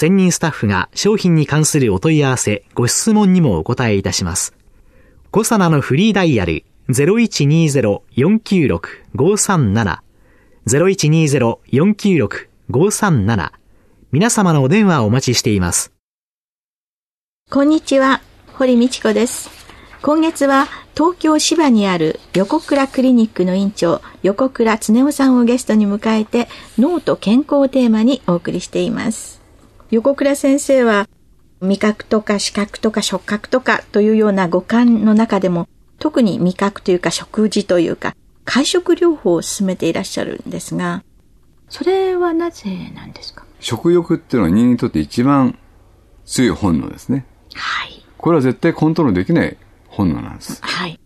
専任スタッフが商品に関するお問い合わせ、ご質問にもお答えいたします。コサナのフリーダイヤル0120-496-537 0120-496-537皆様のお電話をお待ちしています。こんにちは、堀道子です。今月は東京芝にある横倉クリニックの院長、横倉恒夫さんをゲストに迎えて脳と健康をテーマにお送りしています。横倉先生は味覚とか視覚とか触覚とかというような五感の中でも特に味覚というか食事というか会食療法を進めていらっしゃるんですが、それはなぜなんですか？食欲っていうのは人間にとって一番強い本能ですね。はい。これは絶対コントロールできない本能なんです。はい。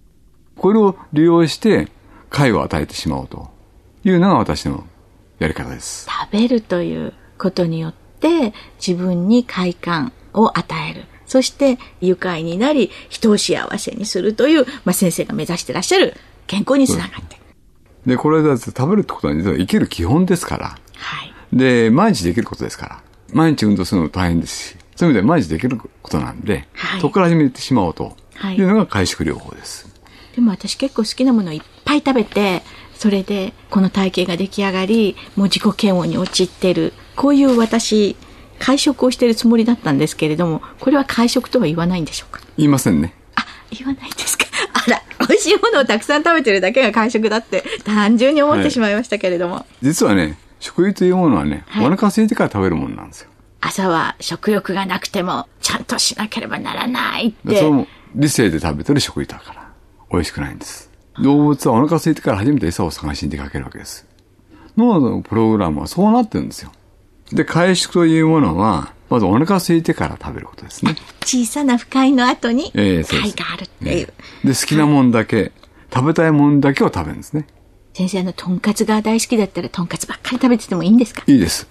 これを利用して快を与えてしまおうというのが私のやり方です。食べるということによって自分に快感を与える。そして愉快になり人を幸せにするという、まあ、先生が目指してらっしゃる健康につながっている。で、これだって食べるってことは実は生きる基本ですから。はい。で、毎日できることですから。毎日運動するのも大変ですし。そういう意味では毎日できることなんで、はいそこから始めてしまおうとはいいうのが回復療法です。でも私結構好きなものをいっぱい食べて、それでこの体型が出来上がり、もう自己嫌悪に陥ってる。こういう私、会食をしているつもりだったんですけれども、これは会食とは言わないんでしょうか？言いませんね。あ、言わないですか？あら、美味しいものをたくさん食べてるだけが会食だって単純に思ってしまいましたけれども。実はね、食事というものはね、はいお腹空いてから食べるものなんですよ。朝は食欲がなくてもちゃんとしなければならないって。でそれも理性で食べてる食事だから、美味しくないんです。動物はお腹空いてから初めて餌を探しに出かけるわけです。脳のプログラムはそうなってるんですよ。で、回復というものは、まずお腹空いてから食べることですね。小さな不快の後にええがあるっていう。で、好きなもんだけ、食べたいもんだけを食べるんですね。先生、あの、とんかつが大好きだったら、とんかつばっかり食べててもいいんですか？いいです。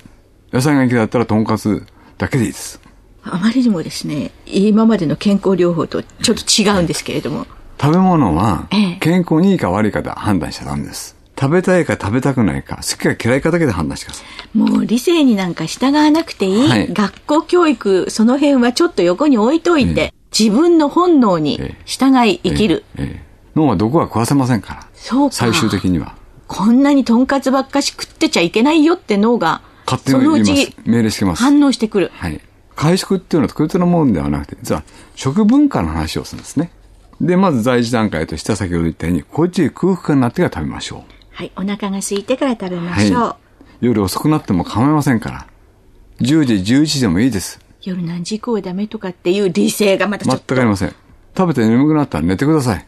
野菜が嫌いだったら、とんかつだけでいいです。あまりにもですね、今までの健康療法とちょっと違うんですけれども。食べ物はええ、健康にいいか悪いかで判断しちゃダメです。食べたいか食べたくないか、好きか嫌いかだけで判断してください。もう理性になんか従わなくていい、はい学校教育、その辺はちょっと横に置いといて、自分の本能に従い生きる。ええええ脳は毒は食わせませんから。そうか。最終的には。こんなにとんかつばっかし食ってちゃいけないよって脳が、勝手に。命令してきます。反応してくる。はい。回復っていうのは特別なものではなくて、実は食文化の話をするんですね。で、まず第一段階としては先ほど言ったように、こっち空腹になってから食べましょはい。お腹が空いてから食べう。ましょう。はい。夜遅くなっても構いませんから。10時、11時でもいいです。夜何時以降はダメとかっていう理性がまたちょ全っとくありません。食べて眠くなったら寝てください。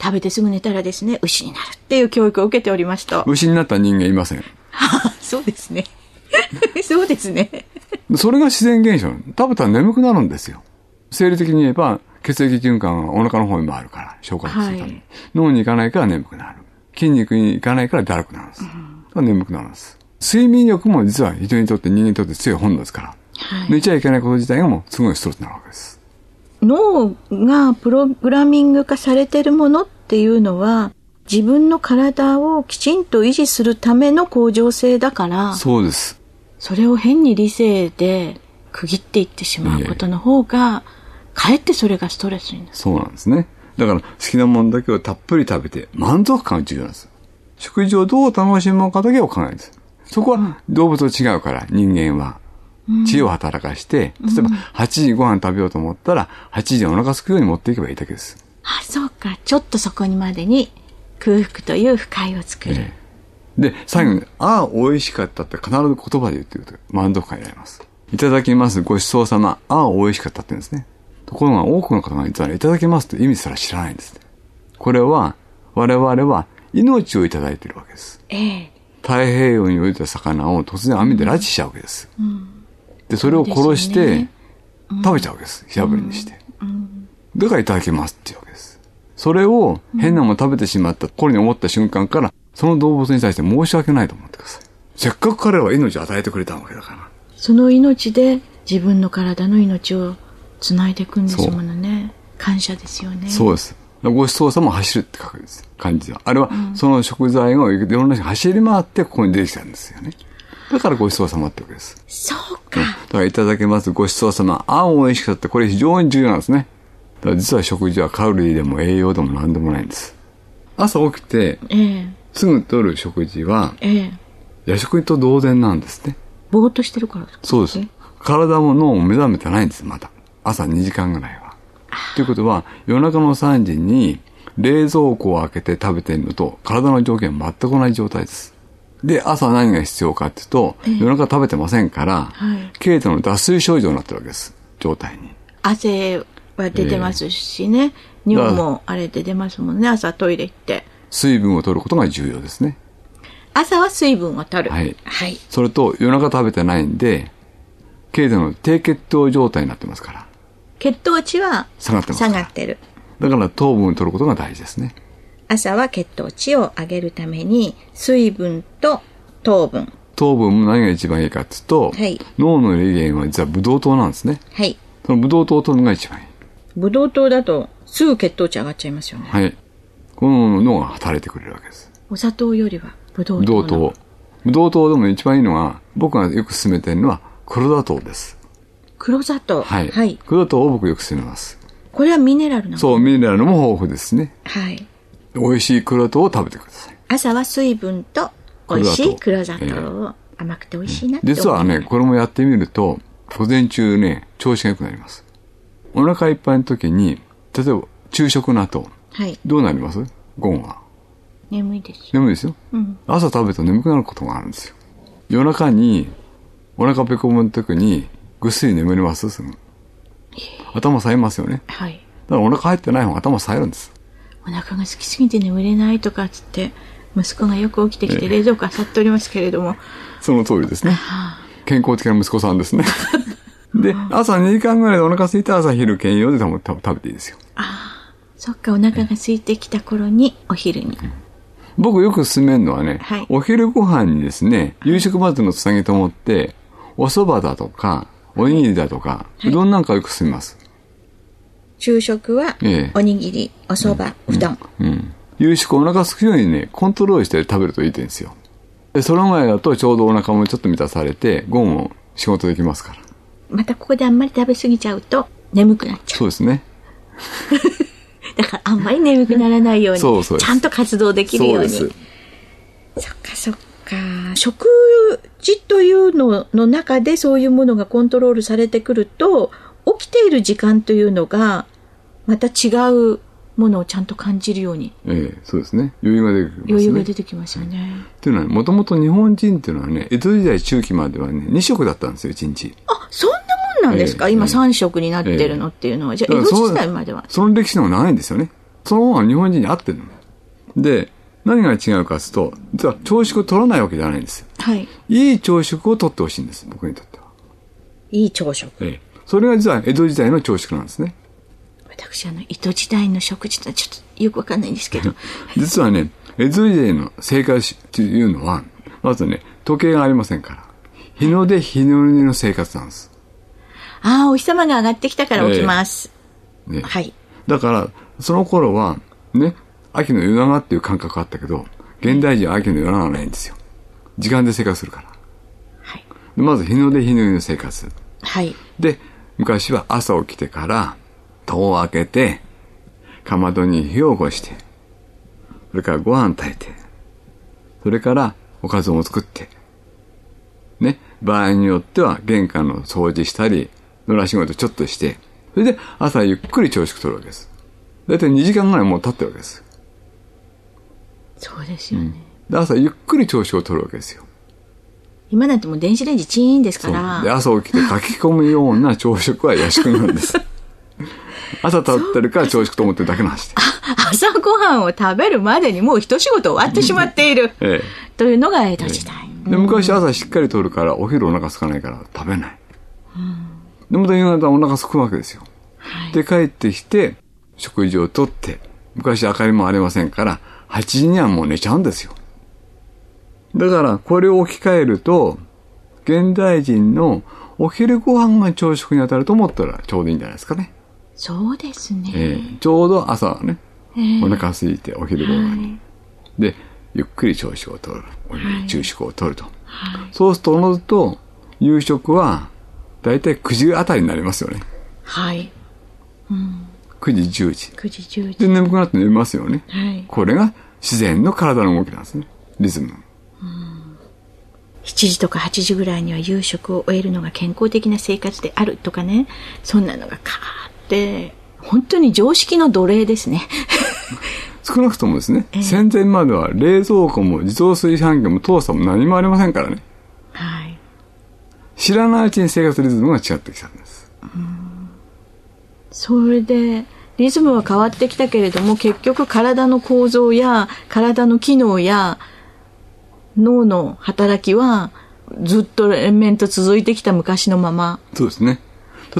食べてすぐ寝たらですね、牛になるっていう教育を受けておりました。牛になった人間いません。そうですね。そうですね。それが自然現象。食べたら眠くなるんですよ。生理的に言えば、血液循環がお腹の方に回るから、消化するために。はい脳に行かないから眠くなる。筋肉に行かないからだるくなるんです。だから眠くなるんです。睡眠欲も実は人にとって人間にとって強い本能ですから。はい寝ちゃいけないこと自体がもうすごいストレスになるわけです。脳がプログラミング化されてるものっていうのは、自分の体をきちんと維持するための向上性だから、そうです。それを変に理性で区切っていってしまうことの方が、かえってそれがストレスになる。そうなんですね。だから好きなものだけをたっぷり食べて満足感が重要なんです。食事をどう楽しむかだけを考えるんです。そこは動物と違うから人間は。知恵を働かして、例えば8時にご飯食べようと思ったら、8時にお腹すくように持っていけばいいだけです。あ、そうか。ちょっとそこにまでに空腹という不快を作る。ええで、最後に、ああ、美味しかったって必ず言葉で言ってると満足感になります。いただきます、ごちそうさま、ああ、美味しかったって言うんですね。ところが多くの方が実はね、いただきますって意味すら知らないんですね。これは、我々は命をいただいているわけです。ええ。太平洋に泳いだ魚を突然網で拉致しちゃうわけです。で、それを殺してね、食べちゃうわけです。火炙りにして。だからいただきますっていうわけです。それを変なもの食べてしまった頃に思った瞬間から、その動物に対して申し訳ないと思ってください。せっかく彼らは命を与えてくれたわけだから。その命で自分の体の命をつないでいくんですものね。感謝ですよね。そうです。ごちそうさま走るって書くんです。感じでは。あれは、その食材がいろんな人が走り回ってここに出てきたんですよね。だからごちそうさまってわけです。そうだからいただきますごちそうさま。ああ、美味しかった。これ非常に重要なんですね。だから実は食事はカロリーでも栄養でも何でもないんです。朝起きてええ。すぐ取る食事はええ。夜食と同然なんですね。ぼーっとしてるからですか？そうですえ？体も脳も目覚めてないんです、まだ。朝2時間ぐらいは。ということは、夜中の3時に冷蔵庫を開けて食べてるのと体の条件は全く同じ状態です。で、朝何が必要かっていうと、夜中食べてませんから、はい軽度の脱水症状になってるわけです。状態に。汗は出てますしね。尿もあれで出ますもんね。朝トイレ行って。水分を取ることが重要ですね。朝は水分を取る。はいはい。それと夜中食べてないんで、軽度の低血糖状態になってますから。血糖値は下がってます下がってる。だから糖分を取ることが大事ですね。朝は血糖値を上げるために水分と糖分。糖分も何が一番いいかっていうと、はい脳のエネルギーは実はブドウ糖なんですね。はい。そのブドウ糖を取るのが一番いい。ブドウ糖だとすぐ血糖値上がっちゃいますよね。はい。この脳が働いてくれるわけです。お砂糖よりはブドウブド。ウ糖。ブドウ糖でも一番いいのは、僕がよく勧めてるのは黒砂糖です。黒砂糖。はい。はい。黒砂糖を僕よく勧めます。これはミネラルなのそう、ミネラルも豊富ですね。はい。美味しい黒砂糖を食べてください。朝は水分と美味しい黒黒砂砂糖糖を甘くて美味しいなって実はね、これもやってみると、午前中ね、調子が良くなります。お腹いっぱいの時に、例えば昼食の後、はい。どうなります？午後は。眠いです。眠いですよ。朝食べると眠くなることがあるんですよ。夜中に、お腹ペコむの時に、ぐっすり眠れます？すぐ。頭冴えますよね。はい。だからお腹入ってない方が頭冴えるんです。お腹が空きすぎて眠れないとかっつって、息子がよく起きてきて冷蔵庫漁っておりますけれども、その通りですね。健康的な息子さんですね。で、朝2時間ぐらいでお腹空いたら朝昼兼用で食べ食べていいですよ。そっか、お腹が空いてきた頃にお昼に。僕よく勧めるのはね、はいお昼ご飯にですね、夕食までのつなぎと思って、お蕎麦だとか、おにぎりだとか、うどんなんかよく勧めます。昼食はええ、おにぎり、お蕎麦、うどん。うん。夕食お腹空くようにね、コントロールして食べるといいですよ。で、その前だとちょうどお腹もちょっと満たされて、午後も仕事できますから。またここであんまり食べ過ぎちゃうと眠くなっちゃそうですね。う。だからあんまり眠くならないように、そうそうちゃんと活動できるように。そっかそっか。食事というのの中でそういうものがコントロールされてくると、起きている時間というのが、また違うものをちゃんと感じるように、ええそうですね。余裕が出てきますね。余裕が出てきますよね。っていうのは、もともと日本人っていうのはね、江戸時代中期まではね、2食だったんですよ、1日。あ、そんなもんなんですか、今ええええ3食になってるのっていうのは。じゃあ、江戸時代までは。その歴史の方が長いんですよね。その方が日本人に合ってるの。で、何が違うかというと、実は朝食を取らないわけじゃないんですよ。はい。いい朝食を取ってほしいんです、僕にとっては。いい朝食。ええ。それが実は江戸時代の朝食なんですね。私、あの、江戸時代の食事ってちょっとよくわかんないんですけど。実はね、江戸時代の生活というのは、まずね、時計がありませんから。日の出日の入りの生活なんです。ああ、お日様が上がってきたから起きます。ね。はい。だから、その頃は、ね、秋の夜長っていう感覚があったけど、現代人は秋の夜長はないんですよ。時間で生活するから。はい。でまず日の出日の入りの生活。はい。で、昔は朝起きてから、戸を開けて、かまどに火を起こして、それからご飯炊いて、それからおかずを作って、ね、場合によっては玄関の掃除したり、野良仕事ちょっとして、それで朝ゆっくり朝食取るわけです。だいたい2時間ぐらいもう経ってるわけです。そうですよね。うん、で朝ゆっくり朝食を取るわけですよ。今なんてもう電子レンジチーンですから。で、朝起きて書き込むような朝食は安くなんです。朝経ってるから朝食と思ってるだけの話で。朝ごはんを食べるまでにもう一仕事終わってしまっている。ええ、というのが江戸時代。ええ、で昔朝しっかり取るからお昼お腹空かないから食べない。うん、で、また夕方お腹空くわけですよ。はい、で、帰ってきて、食事をとって、昔明かりもありませんから、8時にはもう寝ちゃうんですよ。だから、これを置き換えると、現代人のお昼ご飯が朝食に当たると思ったらちょうどいいんじゃないですかね。そうですね。えー、ちょうど朝ね、えー、お腹空いてお昼ご飯に、はい、で、ゆっくり朝食をとる。お昼昼食をとると。はい、そうすると、おのずと、夕食は、だいたい9時あたりになりますよね。はい。うん、9時、10時。9時、10時。で、眠くなって寝ますよね。はい。これが自然の体の動きなんですね。リズム。7時とか8時ぐらいには夕食を終えるのが健康的な生活であるとかね、そんなのがカーって、本当に常識の奴隷ですね。少なくともですね、えー、戦前までは冷蔵庫も自動炊飯器もトースターも何もありませんからね。はい。知らないうちに生活リズムが違ってきたんです。それで、リズムは変わってきたけれども、結局体の構造や体の機能や脳の働きはずっと連綿と続いてきた昔のまま。そうですね。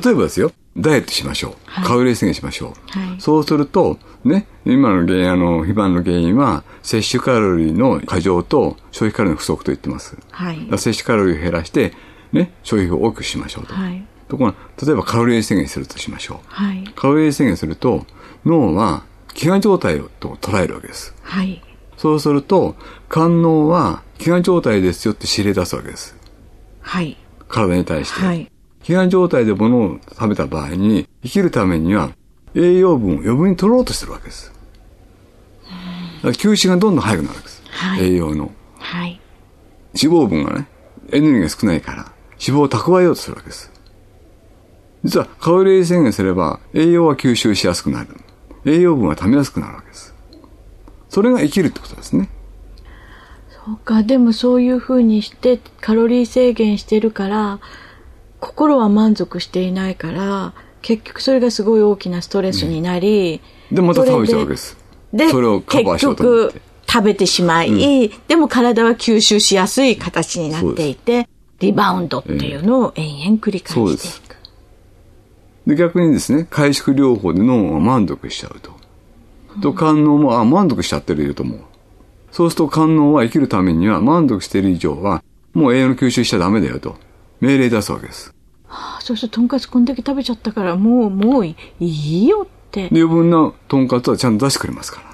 例えばですよ、ダイエットしましょう。はい、カロリー制限しましょう。はい、そうすると、ね、今の原因、あの、肥満の原因は、摂取カロリーの過剰と消費カロリーの不足と言ってます。はい、摂取カロリーを減らして、ね、消費を多くしましょうと。はい、ところが、例えばカロリー制限するとしましょう。はい、カロリー制限すると、脳は飢餓状態をと捉えるわけです。はい、そうすると、肝脳は飢餓状態ですよって指令出すわけです。はい。体に対して。はい。飢餓状態で物を食べた場合に、生きるためには栄養分を余分に取ろうとしてるわけです。吸収がどんどん早くなるわけです。はい、栄養の。はい。脂肪分がね、エネルギーが少ないから、脂肪を蓄えようとするわけです。実は、カロリー制限すれば、栄養は吸収しやすくなる。栄養分は溜めやすくなるわけです。それが生きるってことですね。そうか、でもそういうふうにしてカロリー制限してるから、心は満足していないから、結局それがすごい大きなストレスになり、うん、で、また食べちゃうわけです。で、それをカバーしようと思って。食べてしまい、うん、でも体は吸収しやすい形になっていて、リバウンドっていうのを延々繰り返していく。で逆にですね、回復療法で脳が満足しちゃうと。と官能も、あ、満足しちゃってると思う。そうすると官能は生きるためには満足している以上は、もう栄養の吸収しちゃダメだよと、命令出すわけです。はあ、そうすると、とんかつこんだけ食べちゃったから、もう、もういいよって。余分なとんかつはちゃんと出してくれますから。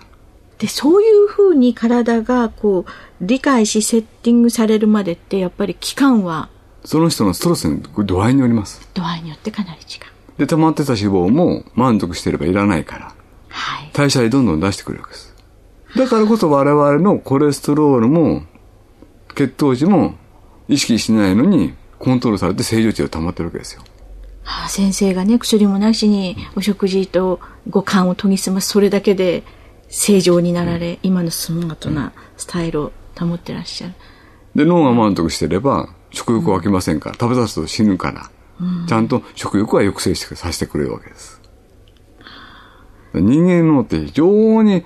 で、そういうふうに体が、こう、理解し、セッティングされるまでって、やっぱり期間は、その人のストレスの度合いによります。度合いによってかなり違う。で、溜まってた脂肪も満足してればいらないから。はい、代謝でどんどん出してくるわけです。だからこそ我々のコレステロールも血糖値も意識しないのにコントロールされて正常値が溜まってるわけですよ。はあ、先生がね、薬もなしにお食事と五感を研ぎ澄ます、それだけで正常になられ、うん、今のスマートなスタイルを保ってらっしゃる。で、脳が満足してれば食欲は湧きませんから、うん、食べさすと死ぬから、うん、ちゃんと食欲は抑制してさせてくれるわけです。人間の脳って非常に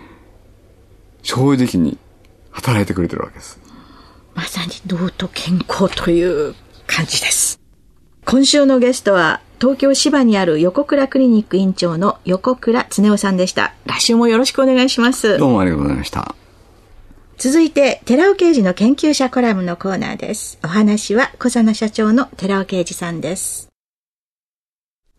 正直に働いてくれてるわけです。まさに脳と健康という感じです。今週のゲストは東京芝にある横倉クリニック院長の横倉恒夫さんでした。来週もよろしくお願いします。どうもありがとうございました。続いて、寺尾刑事の研究者コラムのコーナーです。お話は小佐奈社長の寺尾刑事さんです。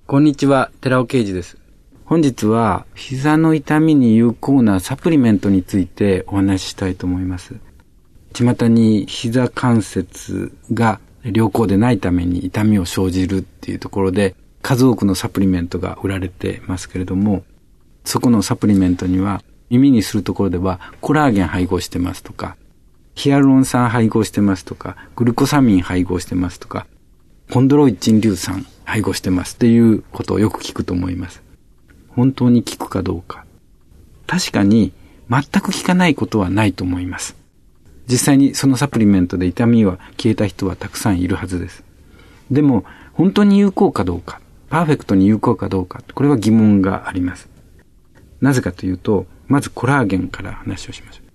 こんにちは、寺尾刑事です。本日は膝の痛みに有効なサプリメントについてお話ししたいと思います。巷に膝関節が良好でないために痛みを生じるっていうところで数多くのサプリメントが売られてますけれども、そこのサプリメントには耳にするところではコラーゲン配合してますとか、ヒアルロン酸配合してますとか、グルコサミン配合してますとか、コンドロイチン硫酸配合してますっていうことをよく聞くと思います。本当に効くかどうか。確かに全く効かないことはないと思います。実際にそのサプリメントで痛みは消えた人はたくさんいるはずです。でも、本当に有効かどうか、パーフェクトに有効かどうか、これは疑問があります。なぜかというと、まずコラーゲンから話をしましょう。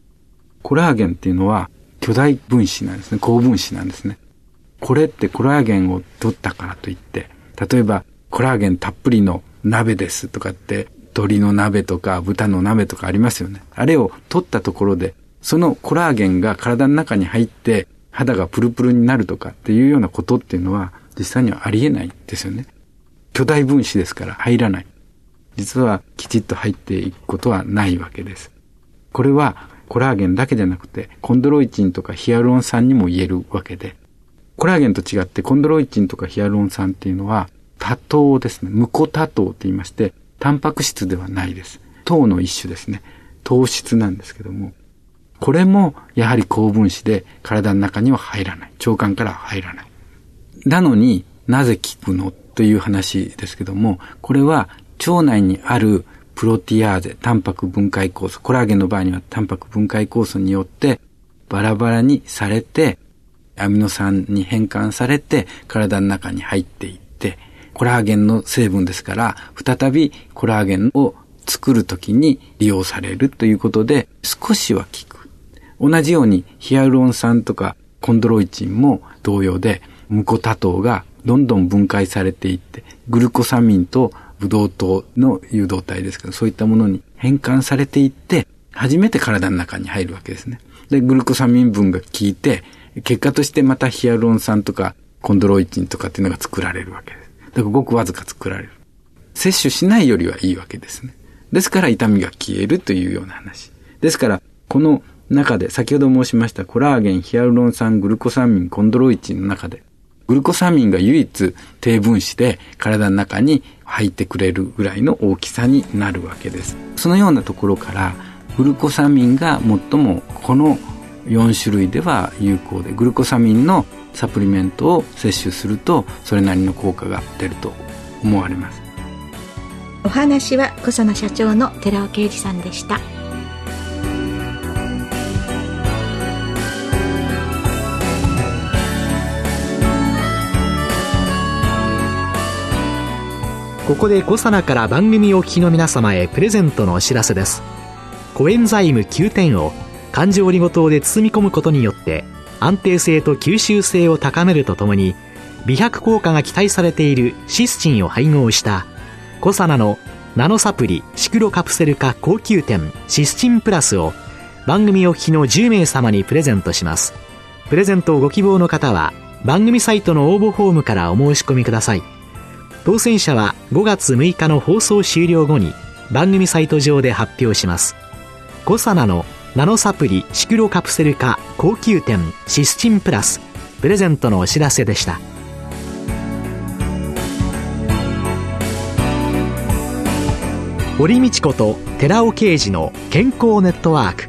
コラーゲンっていうのは巨大分子なんですね。高分子なんですね。これってコラーゲンを取ったからといって、例えばコラーゲンたっぷりの鍋ですとかって、鶏の鍋とか豚の鍋とかありますよね。あれを取ったところで、そのコラーゲンが体の中に入って肌がプルプルになるとかっていうようなことっていうのは実際にはありえないですよね。巨大分子ですから入らない。実はきちっと入っていくことはないわけです。これはコラーゲンだけじゃなくてコンドロイチンとかヒアルロン酸にも言えるわけで、コラーゲンと違ってコンドロイチンとかヒアルロン酸っていうのは多糖ですね。無コ多糖って言いまして、タンパク質ではないです。糖の一種ですね。糖質なんですけども、これもやはり高分子で体の中には入らない。腸管からは入らない。なのになぜ効くの？という話ですけども、これは腸内にあるプロティアーゼ、タンパク分解酵素、コラーゲンの場合にはタンパク分解酵素によってバラバラにされて、アミノ酸に変換されて体の中に入っていって、コラーゲンの成分ですから、再びコラーゲンを作るときに利用されるということで、少しは効く。同じようにヒアルロン酸とかコンドロイチンも同様で、ムコ多糖がどんどん分解されていって、グルコサミンとブドウ糖の誘導体ですけど、そういったものに変換されていって、初めて体の中に入るわけですね。で、グルコサミン分が効いて、結果としてまたヒアルロン酸とかコンドロイチンとかっていうのが作られるわけです。だからごくわずか作られる。摂取しないよりはいいわけですね。ですから痛みが消えるというような話。ですから、この中で先ほど申しましたコラーゲン、ヒアルロン酸、グルコサミン、コンドロイチンの中で、グルコサミンが唯一低分子で体の中に入ってくれるぐらいの大きさになるわけです。そのようなところから、グルコサミンが最もこの4種類では有効で、グルコサミンのサプリメントを摂取すると、それなりの効果が出ると思われます。お話は小佐野社長の寺尾啓二さんでした。ここでコサナから番組お聞きの皆様へプレゼントのお知らせです。コエンザイム9点を環状オリゴ糖で包み込むことによって安定性と吸収性を高めるとともに美白効果が期待されているシスチンを配合したコサナのナノサプリシクロカプセル化高級店シスチンプラスを番組お聞きの10名様にプレゼントします。プレゼントをご希望の方は番組サイトの応募フォームからお申し込みください。当選者は5月6日の放送終了後に番組サイト上で発表します。コサナのナノサプリシクロカプセル化高級店シスチンプラス。プレゼントのお知らせでした。堀道子と寺尾啓二の健康ネットワーク。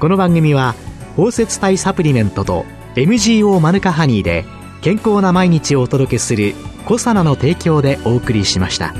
この番組は包摂体サプリメントと MGO マヌカハニーで健康な毎日をお届けするコサナの提供でお送りしました。